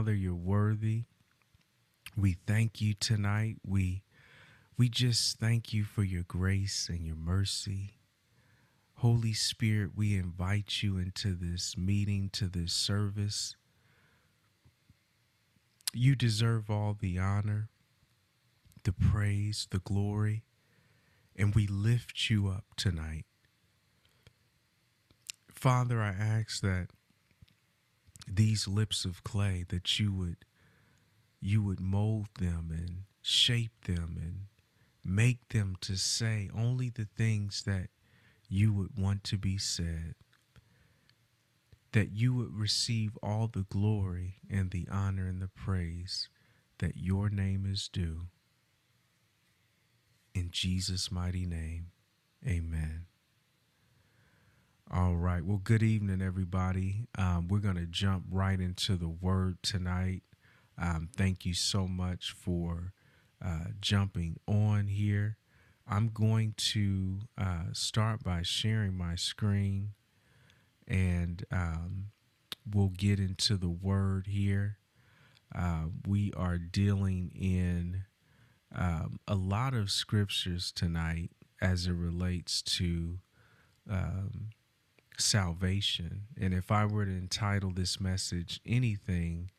Father, you're worthy. We thank you tonight. We we just thank you for your grace and your mercy. Holy Spirit, we invite you into this meeting, to this service. You deserve all the honor, the praise, the glory, and we lift you up tonight. Father, I ask that these lips of clay that you would you would mold them and shape them and make them to say only the things that you would want to be said that you would receive all the glory and the honor and the praise that your name is due. In Jesus mighty name amen all right. Well, good evening, everybody. Um, we're going to jump right into the word tonight. Um, thank you so much for uh, jumping on here. I'm going to uh, start by sharing my screen and um, we'll get into the word here. Uh, we are dealing in um, a lot of scriptures tonight as it relates to um, salvation. And if I were to entitle this message anything,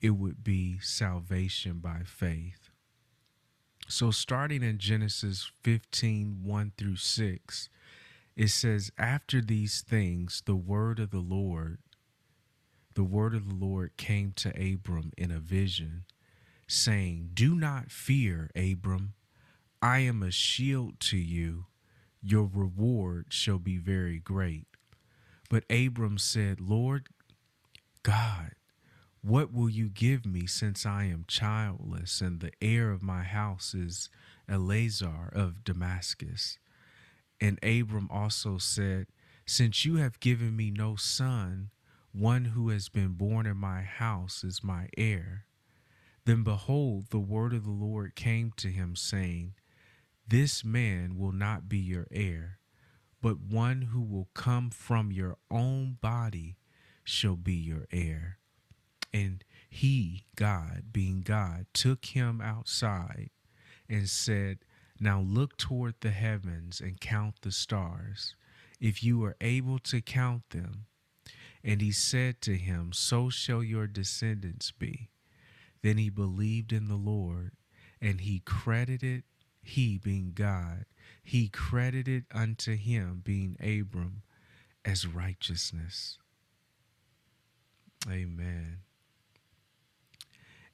it would be salvation by faith. So, starting in Genesis 15 1 through 6, it says, After these things, the word of the Lord, the word of the Lord came to Abram in a vision, saying, Do not fear, Abram. I am a shield to you. Your reward shall be very great. But Abram said, Lord God, what will you give me since I am childless and the heir of my house is Eliezer of Damascus? And Abram also said, Since you have given me no son, one who has been born in my house is my heir. Then behold, the word of the Lord came to him, saying, This man will not be your heir but one who will come from your own body shall be your heir. And he, God, being God, took him outside and said, Now look toward the heavens and count the stars, if you are able to count them. And he said to him, So shall your descendants be. Then he believed in the Lord, and he credited, he being God, he credited unto him, being Abram, as righteousness. Amen.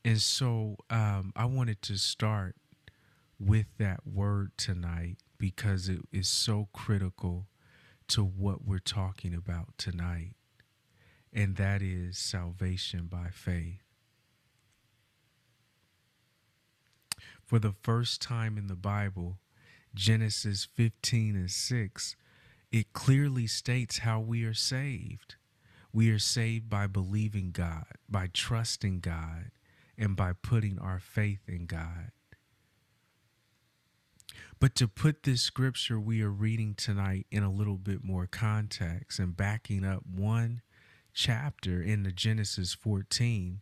And so um, I wanted to start with that word tonight because it is so critical to what we're talking about tonight, and that is salvation by faith. For the first time in the Bible, Genesis 15 and 6, it clearly states how we are saved. We are saved by believing God, by trusting God, and by putting our faith in God. But to put this scripture we are reading tonight in a little bit more context and backing up one chapter in the Genesis 14,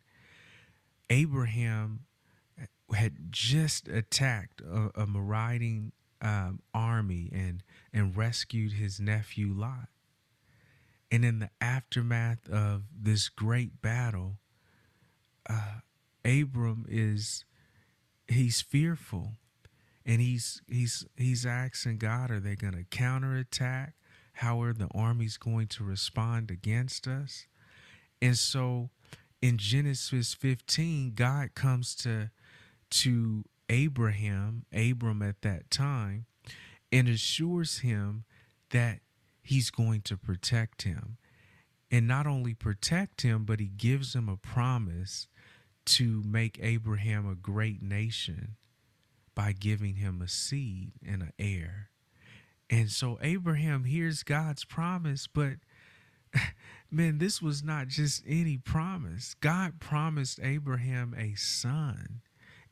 Abraham had just attacked a, a marauding um, army and and rescued his nephew Lot. And in the aftermath of this great battle, uh, Abram is he's fearful, and he's he's he's asking God, are they going to counterattack? How are the armies going to respond against us? And so, in Genesis 15, God comes to to Abraham, Abram at that time, and assures him that he's going to protect him. And not only protect him, but he gives him a promise to make Abraham a great nation by giving him a seed and an heir. And so Abraham hears God's promise, but man, this was not just any promise. God promised Abraham a son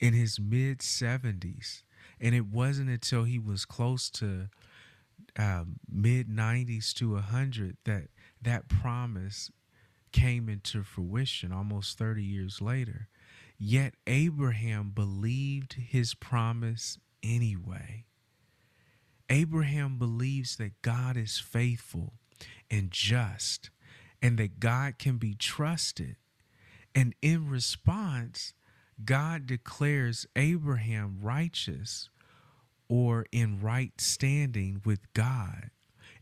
in his mid 70s. And it wasn't until he was close to um, mid 90s to 100 that that promise came into fruition almost 30 years later. Yet Abraham believed his promise anyway. Abraham believes that God is faithful and just and that God can be trusted. And in response, God declares Abraham righteous or in right standing with God.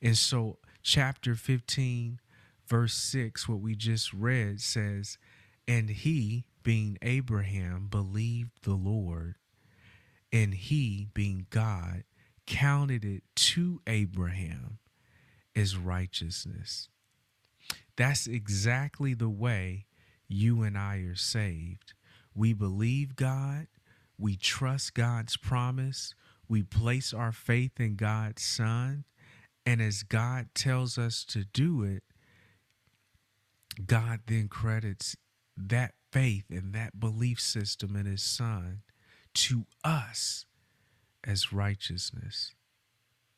And so, chapter 15, verse 6, what we just read says, And he, being Abraham, believed the Lord, and he, being God, counted it to Abraham as righteousness. That's exactly the way you and I are saved. We believe God, we trust God's promise, we place our faith in God's Son, and as God tells us to do it, God then credits that faith and that belief system in His Son to us as righteousness.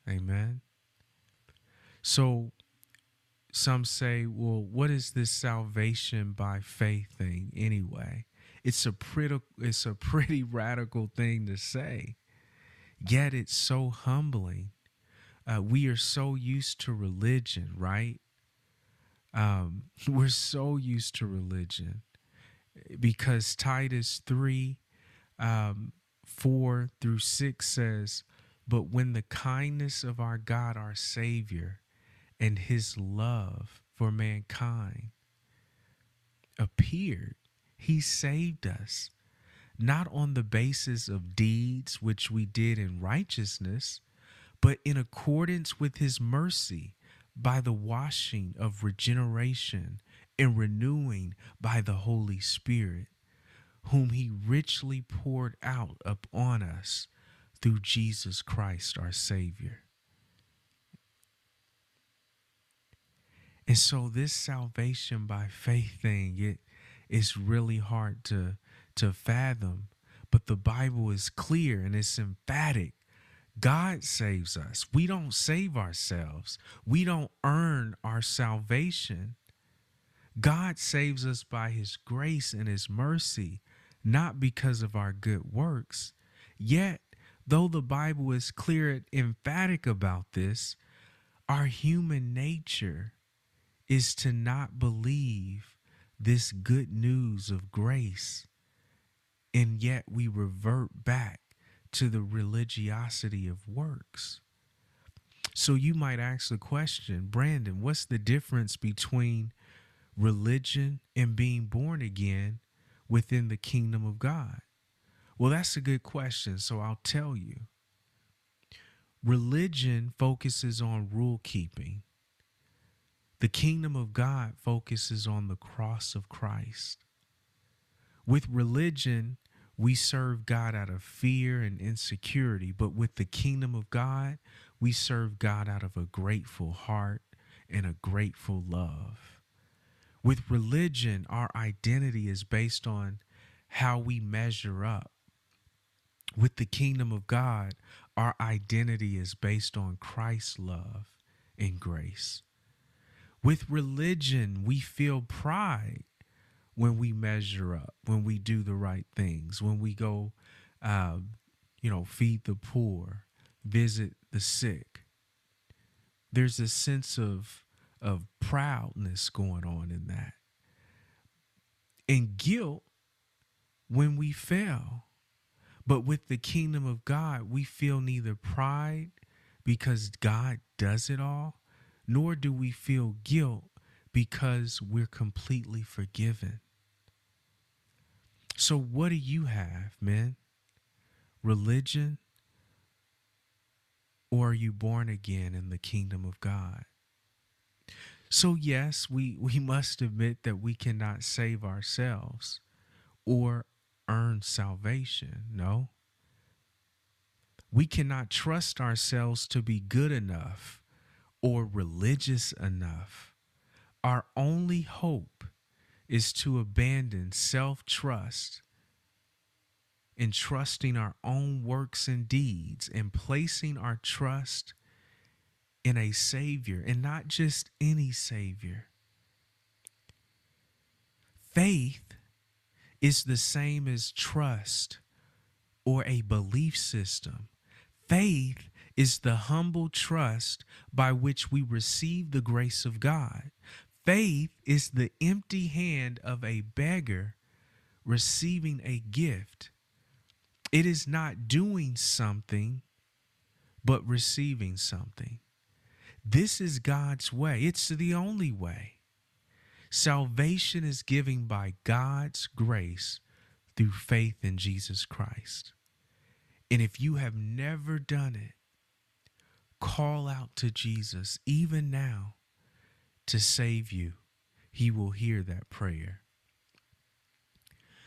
Amen. So some say, well, what is this salvation by faith thing anyway? It's a pretty it's a pretty radical thing to say. Yet it's so humbling. Uh, we are so used to religion, right? Um, we're so used to religion because Titus 3 um, 4 through 6 says, But when the kindness of our God, our Savior, and his love for mankind appeared, he saved us, not on the basis of deeds which we did in righteousness, but in accordance with his mercy by the washing of regeneration and renewing by the Holy Spirit whom he richly poured out upon us through Jesus Christ our Savior. And so this salvation by faith thing, it is really hard to to fathom, but the Bible is clear and it's emphatic. God saves us. We don't save ourselves. We don't earn our salvation. God saves us by his grace and his mercy not because of our good works. Yet, though the Bible is clear and emphatic about this, our human nature is to not believe this good news of grace. And yet we revert back to the religiosity of works. So you might ask the question, Brandon, what's the difference between religion and being born again within the kingdom of God? Well, that's a good question. So I'll tell you. Religion focuses on rule keeping. The kingdom of God focuses on the cross of Christ. With religion, we serve God out of fear and insecurity, but with the kingdom of God, we serve God out of a grateful heart and a grateful love. With religion, our identity is based on how we measure up. With the kingdom of God, our identity is based on Christ's love and grace. With religion, we feel pride when we measure up, when we do the right things, when we go, uh, you know, feed the poor, visit the sick. There's a sense of of proudness going on in that. And guilt when we fail. But with the kingdom of God, we feel neither pride because God does it all, nor do we feel guilt because we're completely forgiven. So, what do you have, men? Religion? Or are you born again in the kingdom of God? So, yes, we, we must admit that we cannot save ourselves or earn salvation. No. We cannot trust ourselves to be good enough or religious enough. Our only hope is to abandon self trust in trusting our own works and deeds and placing our trust in a Savior and not just any Savior. Faith is the same as trust or a belief system. Faith is the humble trust by which we receive the grace of God. Faith is the empty hand of a beggar receiving a gift. It is not doing something, but receiving something. This is God's way, it's the only way. Salvation is given by God's grace through faith in Jesus Christ. And if you have never done it, call out to Jesus even now to save you. He will hear that prayer.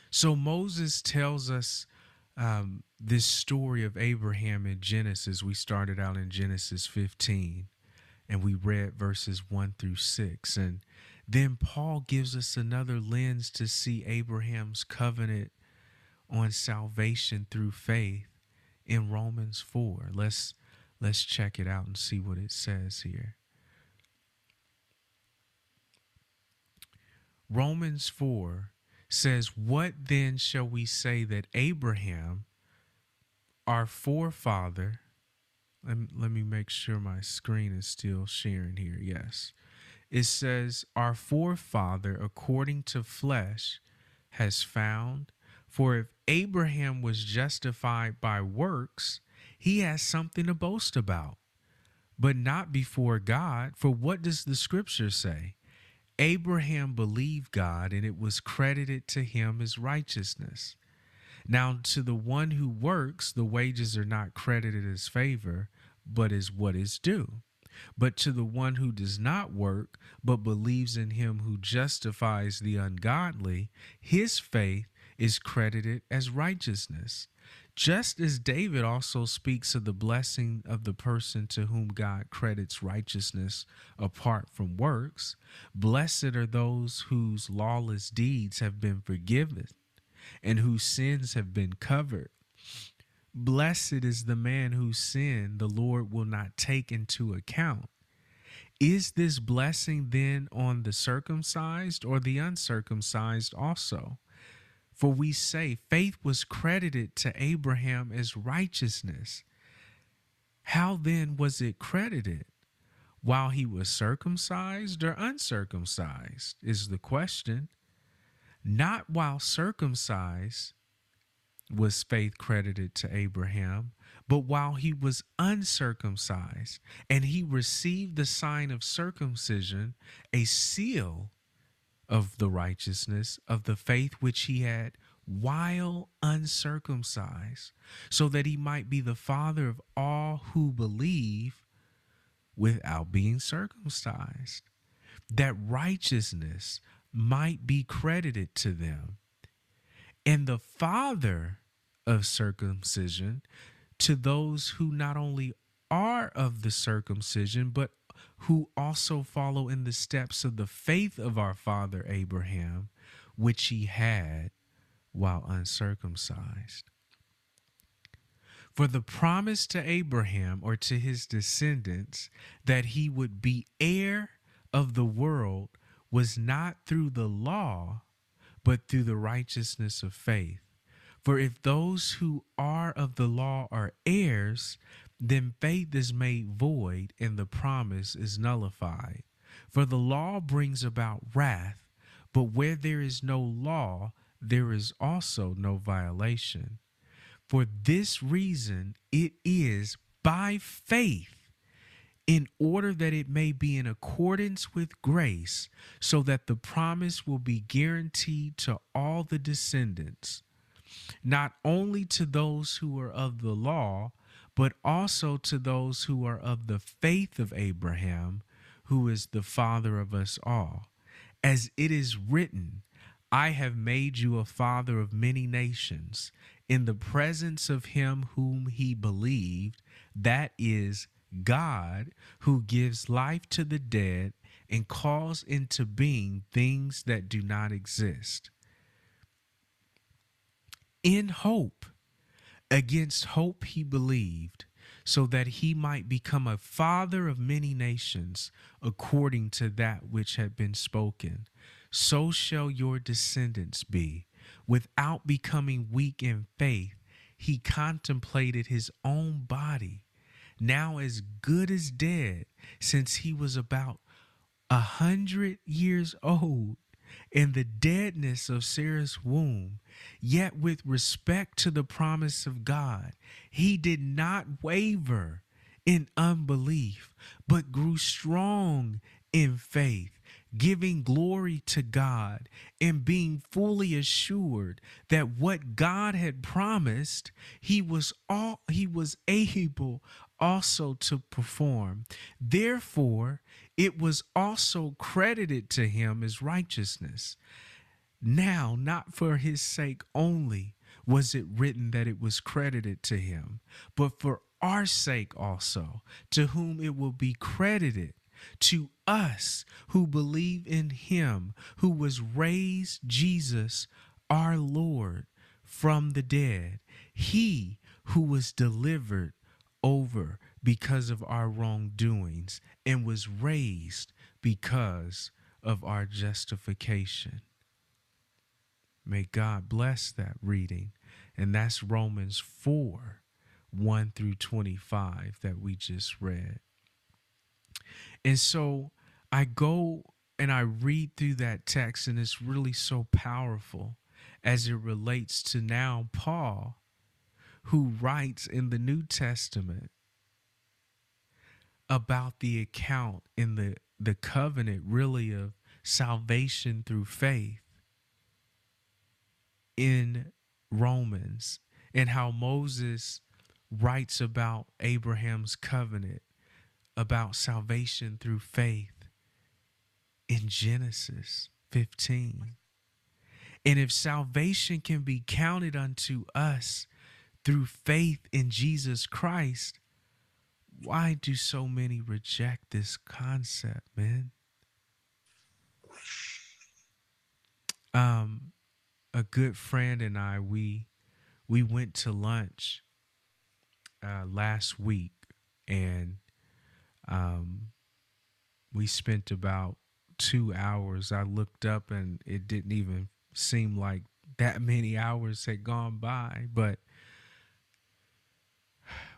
So Moses tells us um, this story of Abraham in Genesis. We started out in Genesis 15 and we read verses 1 through 6. And then Paul gives us another lens to see Abraham's covenant on salvation through faith in Romans 4. Let's let's check it out and see what it says here. Romans 4 says, What then shall we say that Abraham, our forefather, let me, let me make sure my screen is still sharing here. Yes. It says, Our forefather, according to flesh, has found. For if Abraham was justified by works, he has something to boast about, but not before God. For what does the scripture say? Abraham believed God, and it was credited to him as righteousness. Now, to the one who works, the wages are not credited as favor, but as what is due. But to the one who does not work, but believes in him who justifies the ungodly, his faith is credited as righteousness. Just as David also speaks of the blessing of the person to whom God credits righteousness apart from works, blessed are those whose lawless deeds have been forgiven and whose sins have been covered. Blessed is the man whose sin the Lord will not take into account. Is this blessing then on the circumcised or the uncircumcised also? For we say faith was credited to Abraham as righteousness. How then was it credited? While he was circumcised or uncircumcised is the question. Not while circumcised was faith credited to Abraham, but while he was uncircumcised and he received the sign of circumcision, a seal of the righteousness of the faith which he had while uncircumcised, so that he might be the father of all who believe without being circumcised, that righteousness might be credited to them, and the father of circumcision to those who not only are of the circumcision, but who also follow in the steps of the faith of our father Abraham, which he had while uncircumcised. For the promise to Abraham or to his descendants that he would be heir of the world was not through the law, but through the righteousness of faith. For if those who are of the law are heirs, then faith is made void and the promise is nullified. For the law brings about wrath, but where there is no law, there is also no violation. For this reason, it is by faith, in order that it may be in accordance with grace, so that the promise will be guaranteed to all the descendants, not only to those who are of the law but also to those who are of the faith of Abraham, who is the father of us all. As it is written, I have made you a father of many nations, in the presence of him whom he believed, that is, God, who gives life to the dead and calls into being things that do not exist. In hope, Against hope he believed, so that he might become a father of many nations, according to that which had been spoken. so shall your descendants be. Without becoming weak in faith, he contemplated his own body, now as good as dead, since he was about a hundred years old in the deadness of Sarah's womb. Yet, with respect to the promise of God, he did not waver in unbelief, but grew strong in faith, giving glory to God and being fully assured that what God had promised, he was all he was able also to perform. Therefore, it was also credited to him as righteousness. Now, not for his sake only was it written that it was credited to him, but for our sake also, to whom it will be credited to us who believe in him who was raised Jesus our Lord from the dead, he who was delivered over because of our wrongdoings and was raised because of our justification. May God bless that reading. And that's Romans 4 1 through 25 that we just read. And so I go and I read through that text, and it's really so powerful as it relates to now Paul, who writes in the New Testament about the account in the, the covenant, really, of salvation through faith in Romans, and how Moses writes about Abraham's covenant about salvation through faith in Genesis 15. And if salvation can be counted unto us through faith in Jesus Christ, why do so many reject this concept, man? Um, a good friend and I, we we went to lunch uh, last week, and um, we spent about two hours. I looked up and it didn't even seem like that many hours had gone by, but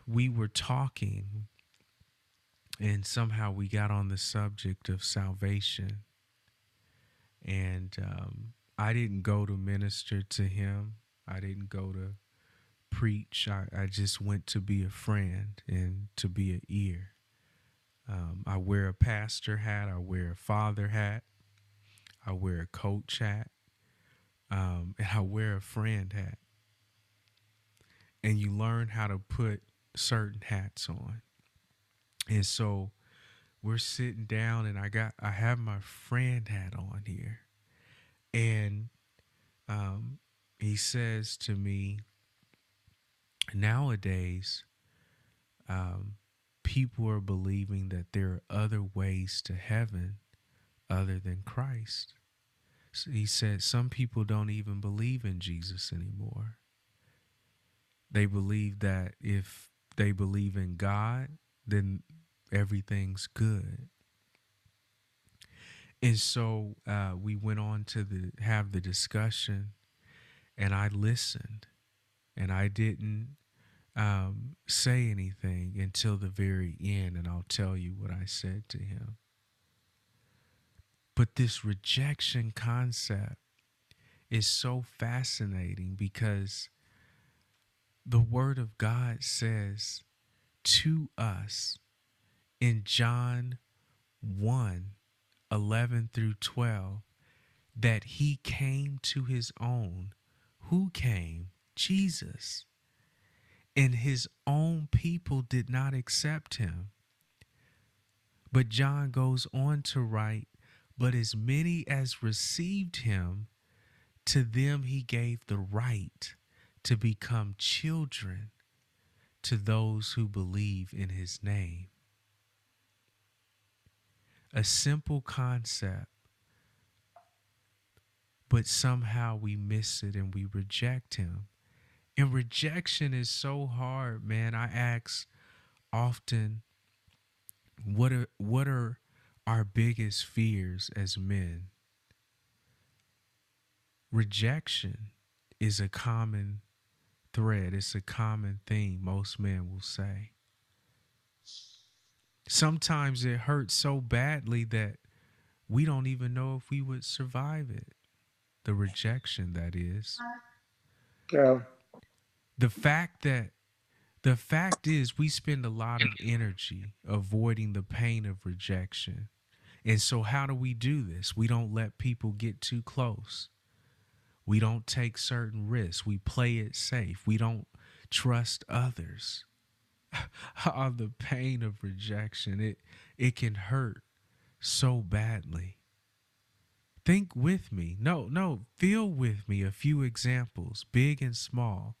we were talking and somehow we got on the subject of salvation. And um, I didn't go to minister to him, I didn't go to preach. I, I just went to be a friend and to be an ear. Um, I wear a pastor hat. I wear a father hat. I wear a coach hat. Um, and I wear a friend hat. And you learn how to put certain hats on. And so we're sitting down and I got I have my friend hat on here. And um, he says to me, nowadays, um, people are believing that there are other ways to heaven other than Christ. So he said some people don't even believe in Jesus anymore. They believe that if they believe in God, then everything's good. And so uh, we went on to the have the discussion, and I listened, and I didn't um, say anything until the very end, and I'll tell you what I said to him. But this rejection concept is so fascinating because the Word of God says to us in John 1 11 through 12 that He came to His own. Who came? Jesus and his own people did not accept him. But John goes on to write, But as many as received him, to them he gave the right to become children to those who believe in his name. A simple concept, but somehow we miss it and we reject him. And rejection is so hard, man. I ask often, what are what are our biggest fears as men? rejection is a common thread, it's a common theme, most men will say. Sometimes it hurts so badly that we don't even know if we would survive it. The rejection, that is. Yeah. The fact that the fact is we spend a lot of energy avoiding the pain of rejection. And so how do we do this? We don't let people get too close. We don't take certain risks. We play it safe. We don't trust others. oh, the pain of rejection. It it can hurt so badly. Think with me. No, no, feel with me a few examples, big and small.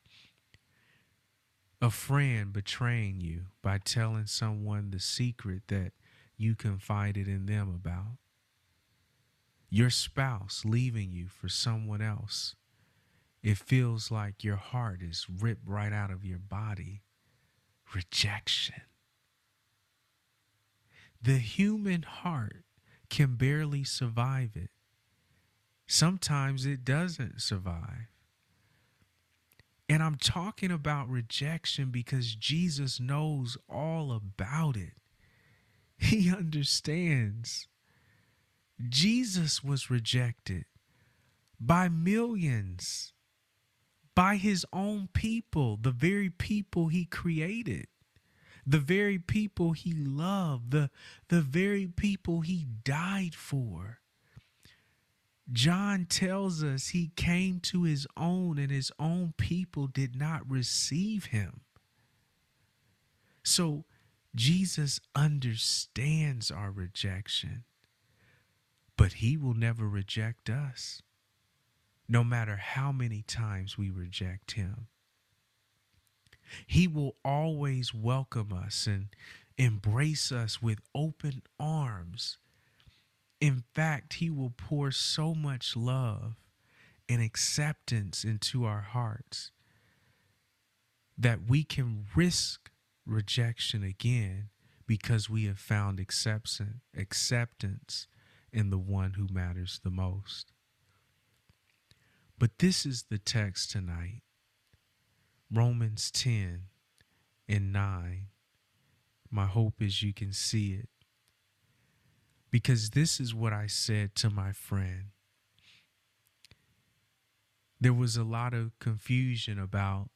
A friend betraying you by telling someone the secret that you confided in them about your spouse leaving you for someone else, it feels like your heart is ripped right out of your body. Rejection. The human heart can barely survive it. Sometimes it doesn't survive. And I'm talking about rejection because Jesus knows all about it. He understands Jesus was rejected by millions, by his own people, the very people he created, the very people he loved, the, the very people he died for. John tells us he came to his own, and his own people did not receive him. So Jesus understands our rejection but he will never reject us, no matter how many times we reject him. He will always welcome us and embrace us with open arms. In fact, he will pour so much love and acceptance into our hearts that we can risk rejection again because we have found acceptance, acceptance in the one who matters the most. But this is the text tonight Romans 10 and 9. My hope is you can see it. Because this is what I said to my friend. There was a lot of confusion about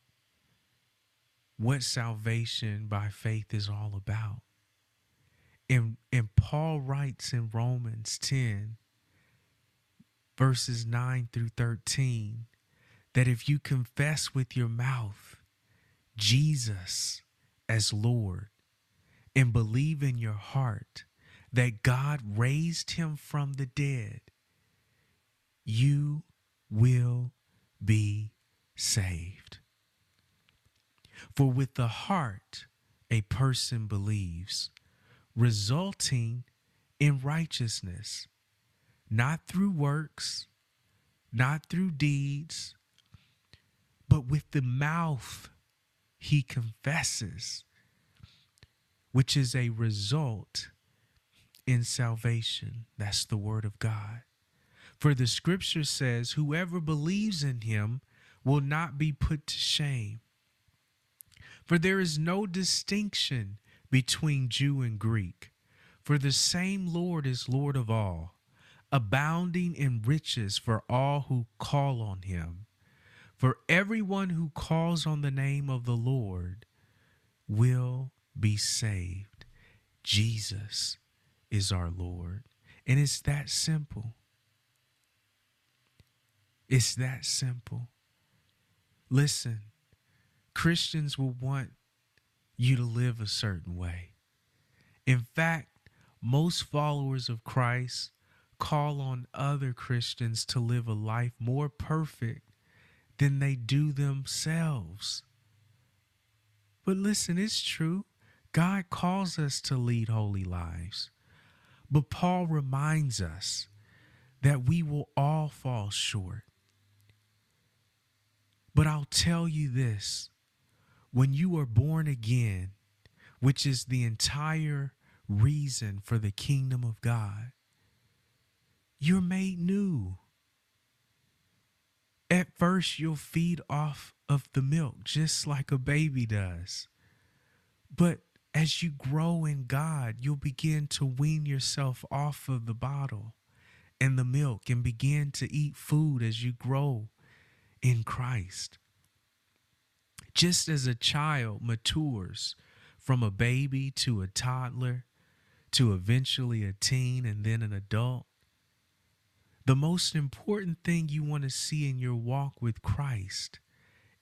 what salvation by faith is all about. And, and Paul writes in Romans 10, verses 9 through 13, that if you confess with your mouth Jesus as Lord and believe in your heart that God raised him from the dead, you will be saved. For with the heart a person believes resulting in righteousness, not through works, not through deeds, but with the mouth he confesses, which is a result in salvation. That's the word of God. For the scripture says, Whoever believes in him will not be put to shame. For there is no distinction between Jew and Greek. For the same Lord is Lord of all, abounding in riches for all who call on him. For everyone who calls on the name of the Lord will be saved. Jesus is our Lord. And it's that simple. It's that simple. Listen, Christians will want you to live a certain way. In fact, most followers of Christ call on other Christians to live a life more perfect than they do themselves. But listen, it's true. God calls us to lead holy lives. But Paul reminds us that we will all fall short. But I'll tell you this when you are born again, which is the entire reason for the kingdom of God, you're made new. At first, you'll feed off of the milk just like a baby does. But as you grow in God, you'll begin to wean yourself off of the bottle and the milk and begin to eat food as you grow in Christ. Just as a child matures from a baby to a toddler to eventually a teen and then an adult, the most important thing you want to see in your walk with Christ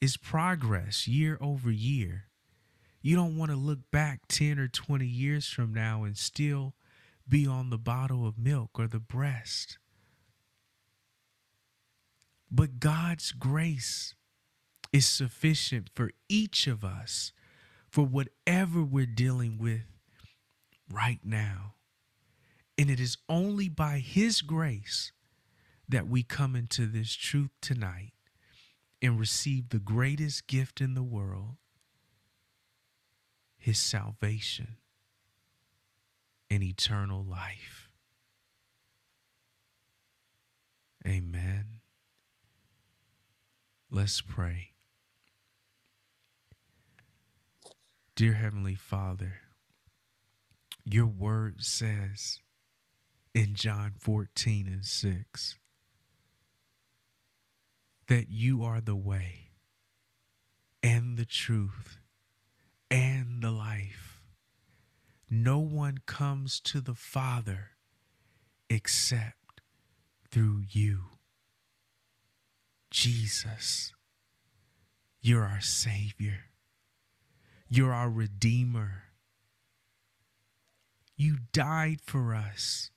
is progress year over year. You don't want to look back 10 or 20 years from now and still be on the bottle of milk or the breast. But God's grace is sufficient for each of us for whatever we're dealing with right now. And it is only by His grace that we come into this truth tonight and receive the greatest gift in the world His salvation and eternal life. Amen. Let's pray. Dear Heavenly Father, your word says in John 14 and 6 that you are the way and the truth and the life. No one comes to the Father except through you. Jesus, you're our Savior. You're our Redeemer. You died for us.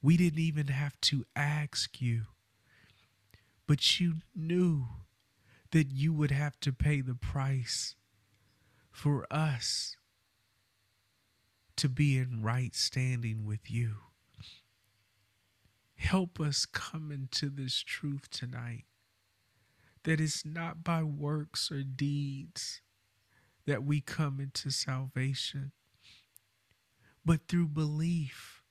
We didn't even have to ask you, but you knew that you would have to pay the price for us to be in right standing with you. Help us come into this truth tonight that it's not by works or deeds that we come into salvation, but through belief.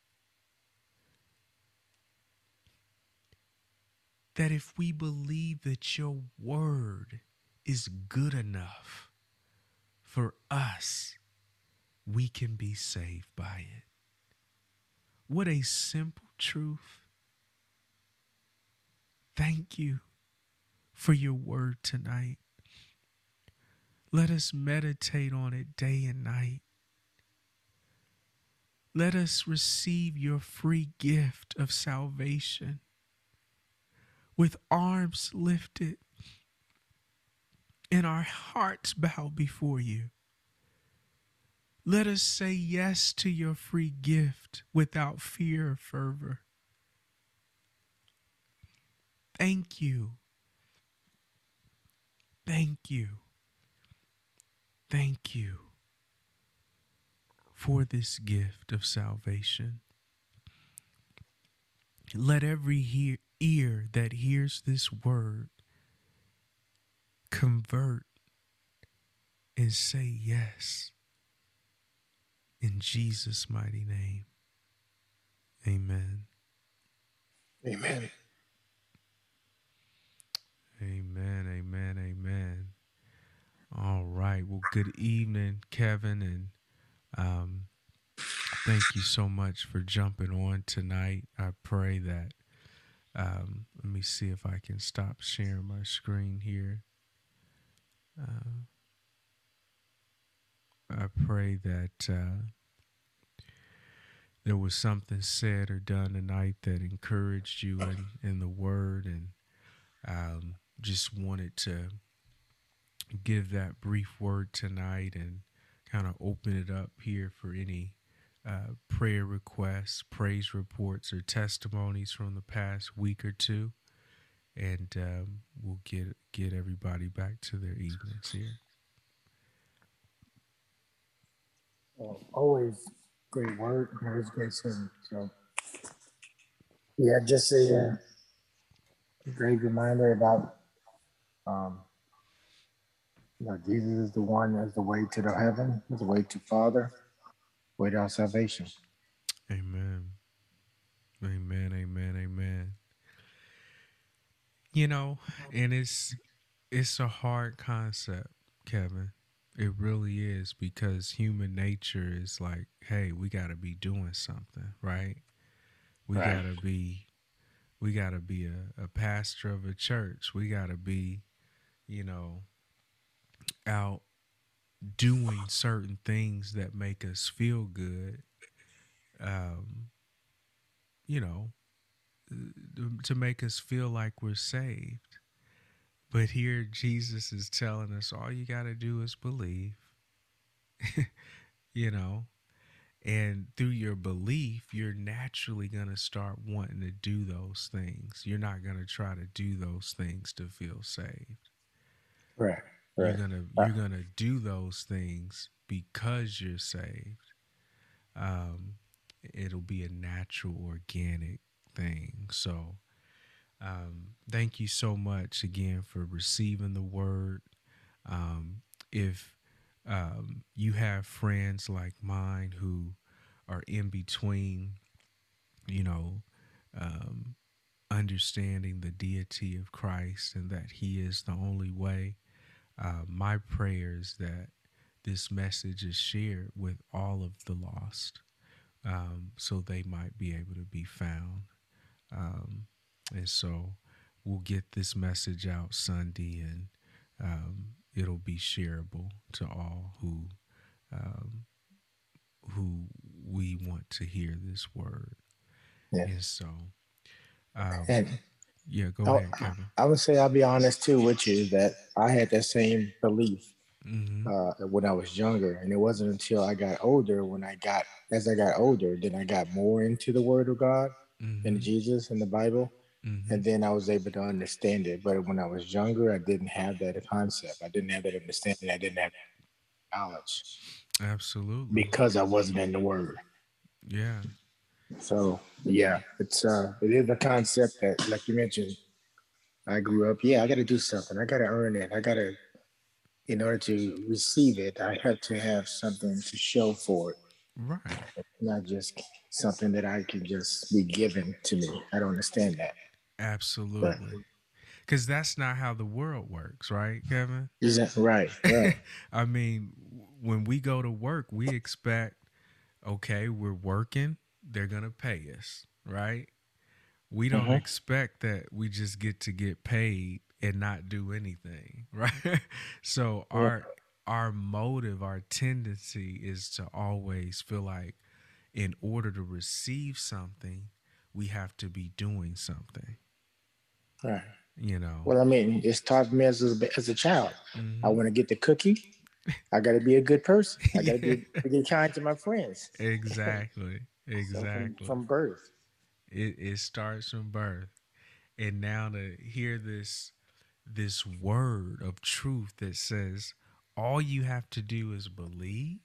That if we believe that your word is good enough for us, we can be saved by it. What a simple truth. Thank you for your word tonight. Let us meditate on it day and night. Let us receive your free gift of salvation with arms lifted and our hearts bow before you. Let us say yes to your free gift without fear or fervor. Thank you. Thank you. Thank you for this gift of salvation. Let every hear, ear that hears this word convert and say yes. In Jesus' mighty name. Amen. Amen. Amen, amen, amen. All right. Well, good evening, Kevin, and um, thank you so much for jumping on tonight. I pray that. Um, let me see if I can stop sharing my screen here. Uh, I pray that uh, there was something said or done tonight that encouraged you in, in the word and um, just wanted to give that brief word tonight and kind of open it up here for any uh, prayer requests, praise reports, or testimonies from the past week or two, and um, we'll get get everybody back to their evenings here. Well, always great work, always great sermon. So, yeah, just a, uh, great reminder about um, you know, Jesus is the one as the way to the heaven, is the way to Father, way to our salvation. Amen. Amen. Amen. Amen. You know, and it's it's a hard concept, Kevin. It really is because human nature is like, hey, we got to be doing something, right? We Right. got to be we got to be a, a pastor of a church. We got to be, you know, out doing certain things that make us feel good. Um, you know, to make us feel like we're saved. But here Jesus is telling us all you got to do is believe. you know, and through your belief, you're naturally going to start wanting to do those things. You're not going to try to do those things to feel saved. Right. You're gonna Right. you're gonna do those things because you're saved. Um, it'll be a natural, organic thing. So, um, thank you so much again for receiving the word. Um, if um, you have friends like mine who are in between, you know, um, understanding the deity of Christ and that He is the only way, uh, my prayer is that this message is shared with all of the lost um, so they might be able to be found. Um, and so we'll get this message out Sunday and um, it'll be shareable to all who um, who we want to hear this word. Yeah. And so, um, And yeah, go Oh, ahead, Kevin. I would say I'll be honest too with you that I had that same belief hmm uh, when I was younger, and it wasn't until I got older when I got as I got older, then I got more into the Word of God hmm and Jesus and the Bible, hmm and then I was able to understand it. But when I was younger, I didn't have that concept. I didn't have that understanding. I didn't have knowledge Absolutely. because I wasn't in the Word. yeah. So yeah, it's uh, it is a concept that, like you mentioned, I grew up. Yeah, I got to do something. I got to earn it. I got to, in order to receive it, I have to have something to show for it, Right. not just something that I can just be given to me. I don't understand that. Absolutely. Because that's not how the world works, right, Kevin? Is that right? Right. I mean, when we go to work, we expect, okay, we're working, they're going to pay us, right? We don't Mhm. expect that we just get to get paid and not do anything, right? so our our motive, our tendency is to always feel like in order to receive something, we have to be doing something, right. you know. Well, I mean, it's taught me as a, as a child. Mhm. I want to get the cookie. I got to be a good person. I got to be, be kind to my friends. exactly. So from- Exactly. from birth. it, it starts from birth and now to hear this this word of truth that says all you have to do is believe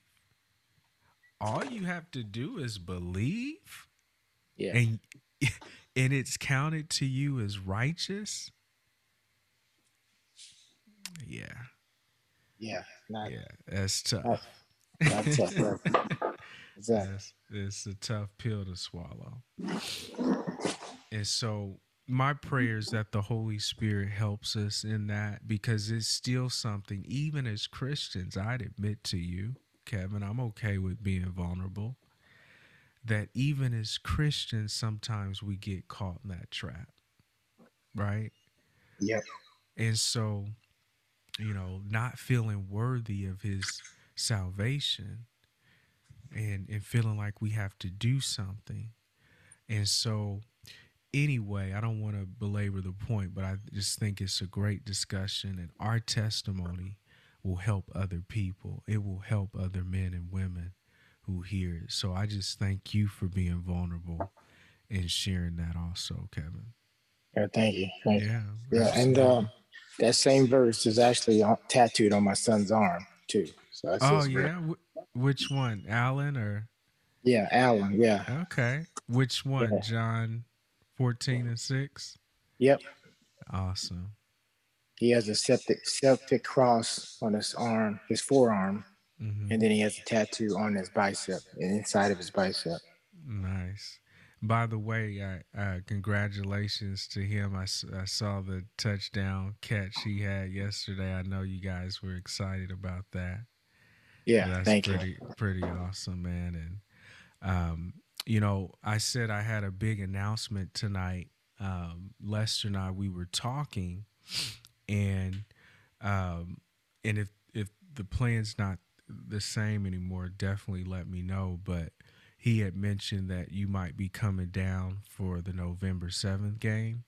all you have to do is believe Yeah. and and it's counted to you as righteous yeah Yeah. Not, yeah that's tough not, not tough. Exactly. It's, it's a tough pill to swallow. And so my prayer is that the Holy Spirit helps us in that because it's still something, even as Christians, I'd admit to you, Kevin, I'm okay with being vulnerable. That even as Christians, sometimes we get caught in that trap, right? Yep. And so, you know, not feeling worthy of his salvation and and feeling like we have to do something. And so anyway, I don't want to belabor the point, but I just think it's a great discussion and our testimony will help other people. It will help other men and women who hear it. So I just thank you for being vulnerable and sharing that also, Kevin. Yeah, thank you. Thank you. Yeah. Yeah, and um, that same verse is actually tattooed on my son's arm too. So Oh yeah, Wh- which one, Alan or yeah, Alan. Yeah, okay? Which one, Yeah. John, fourteen and six? yep. Awesome. He has a septic Celtic cross on his arm, his forearm, hmm and then he has a tattoo on his bicep and inside of his bicep. Nice. By the way, uh, uh, congratulations to him. I, I saw the touchdown catch he had yesterday. I know you guys were excited about that. Yeah, that's thank pretty, you. Pretty awesome, man. And um, you know, I said I had a big announcement tonight. Um, Lester and I, we were talking, and um, and if if the plan's not the same anymore, definitely let me know. But he had mentioned that you might be coming down for the November 7th game.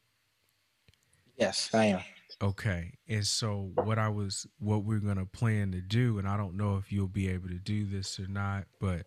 Yes, I am. Okay. And so what I was what we're going to plan to do and I don't know if you'll be able to do this or not, but